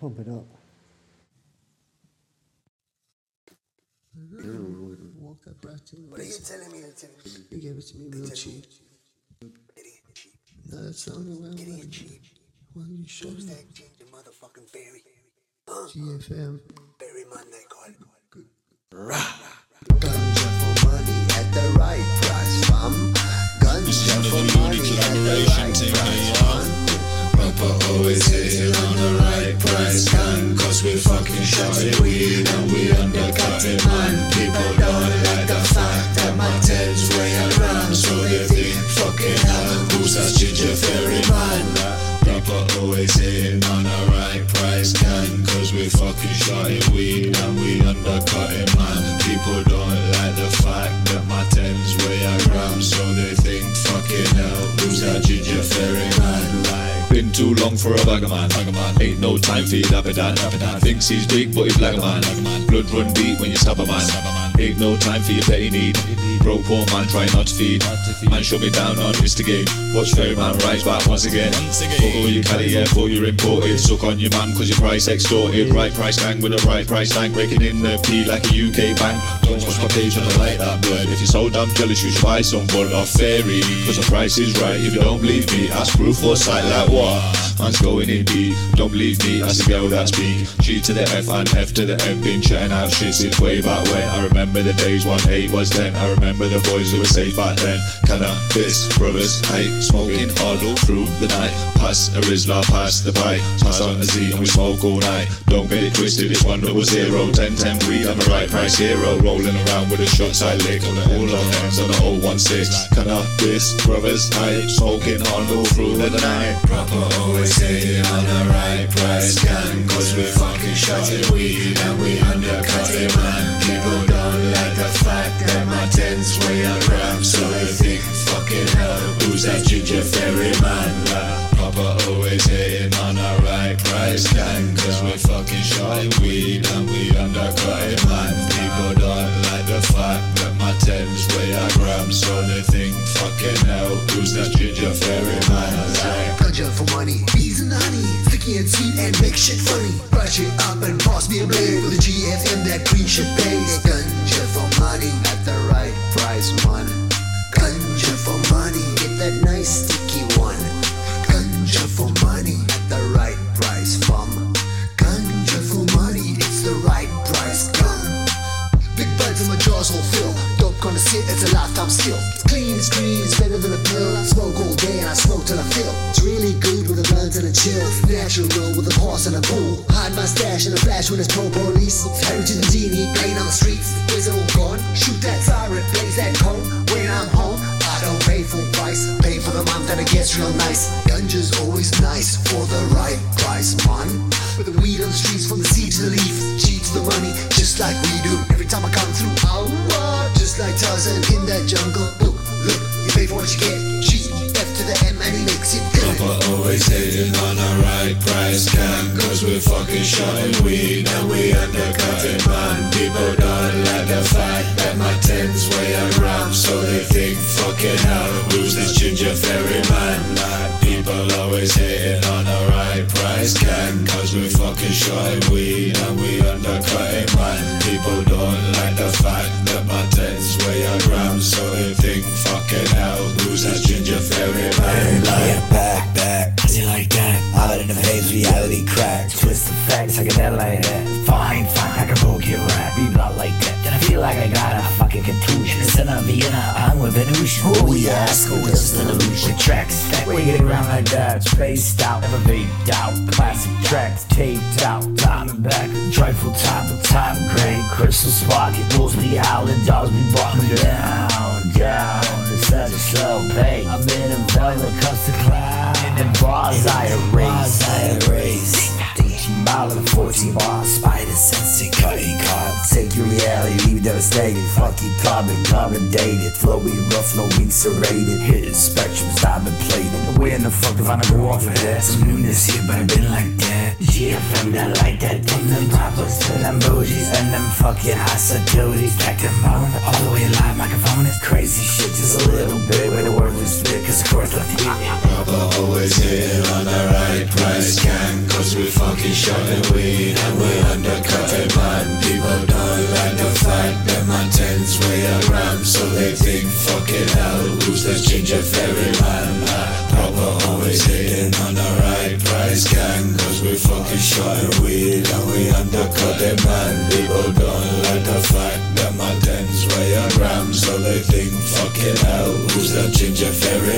Pump it up. Walk that back to What are you telling me? You're telling me You gave it to me real cheap. idiot cheap. No, that's the only way I'm Idiot gonna cheap. Why you shut Who's up? that ginger motherfucking berry? GFM. Berry man they call it. Ganja for money at the right price, fam. Ganja for money at the right price, fam. Papa always hitting on the price gun Cause we fucking shotting weed and we undercutting man too long for a bagger man. Ain't no time for you dapper dan. Thinks he's big, but he's a man. Blood run deep when you stab a man. Ain't no time for your petty need. Broke poor man, try not to feed. Man, shut me down on Mr. Game. Watch Fairy Man rise back once again. Fuck all you Cali, yeah, for you're imported. Suck on your man, cause your price extorted. Right price gang with a right price tank. Breaking in the P like a UK bank. Don't watch my page on the like that blood. If you're so damn jealous, you should buy some blood off Fairy. Cause the price is right. If you don't believe me, ask proof or sight like what? Man's going in deep. Don't believe me, ask the girl that's me. G to the F and F to the M. Been chatting out shit since way back when. I remember the days one eight was ten. I remember the boys who were safe back then. Cannabis, brothers, hype, smoking hard all through the night. Pass a Rizla, pass the pipe. Pass on a Z and we smoke all night. Don't get it twisted, it's one double zero. Ten ten weed, I'm a right price hero. Rolling around with a shot side lick on the all of ends on the 016. Cannabis, brothers, hype, smoking hard all through the night. Proper always hitting on the right price can, Cause we're fucking shotting weed and we undercut it, man. People don't like the fact that my tens weigh a gram. So they think, fucking hell, who's that ginger fairy man? Like, Papa always hitting on the right price gun. Cause we fucking shotting weed and we undercut it, man. People don't like the fact that my tens weigh a gram. So they think, fucking hell, who's that ginger fairy man? Like, Ganja for money. Bees and honey. And sweet and make shit funny. Brush it up and pass me a blade with a GFM that green shit pays. Ganja for money at the right price, man. Ganja for money. Get that nice It's a lifetime skill. It's clean, it's green, it's better than a pill. I smoke all day and I smoke till I feel. It's really good with a blunt and a chill. Natural with a pause and a pull. Hide my stash in a flash when it's pro police. To the genie, playing on the streets. Is it all gone? Shoot that siren, blaze that cone. When I'm home, I don't pay full price. Pay for the month and it gets real nice. Ganja's always nice for the right price, man. With the weed on the streets from the seed to the leaf. G to the money, just like G, F to the M, and he makes it good. Papa always hitting on the right price. Cause we fucking shotting weed. And we undercutting man People gang Cause we fucking shotting weed and we undercutting man People don't like the fact that my tens weigh a gram So they think fucking hell who's that ginger fairy man Yeah, back, back, pussy like that. All in the face, reality crack. Twist the facts, I get that like that. Fine, fine, I can poke your rat. Be blood like that. Then I feel like I got a fucking contusion. Instead of Vienna, I'm Venusian. Who we ask, is the illusion? Tracks, that way get around like that. Spaced out, never vaped out. Classic tracks, taped out. Time and back, joyful time, the time gray. Crystal spark, it rules me howling. Dogs be walking down, down. It's such a slow pace. I'm in a when it comes to cloud. And bars I devastated. Fuck you, carbon, carbon dated. Flowing rough, no serrated. Hidden spectrums, diamond plated. Where in the fuck if I not go off of that? Some newness here, but I've been like that. GFM, that like that. From them poppers to them bougies and them fucking hostilities. Back them on, all the way live microphone is crazy shit. Just a little bit where the word was spit, cause of course, let me. Papa always hit on the right price gang Cause we fucking shorting we and we undercutting man. People don't like the fact that my tens weigh a gram, so they think fucking hell, who's the ginger fairy man? Always on the right price gang, cause we fucking shorting weed and we undercutting man. People don't like the fact that my tens weigh a gram, so they think fucking hell, who's the ginger fairy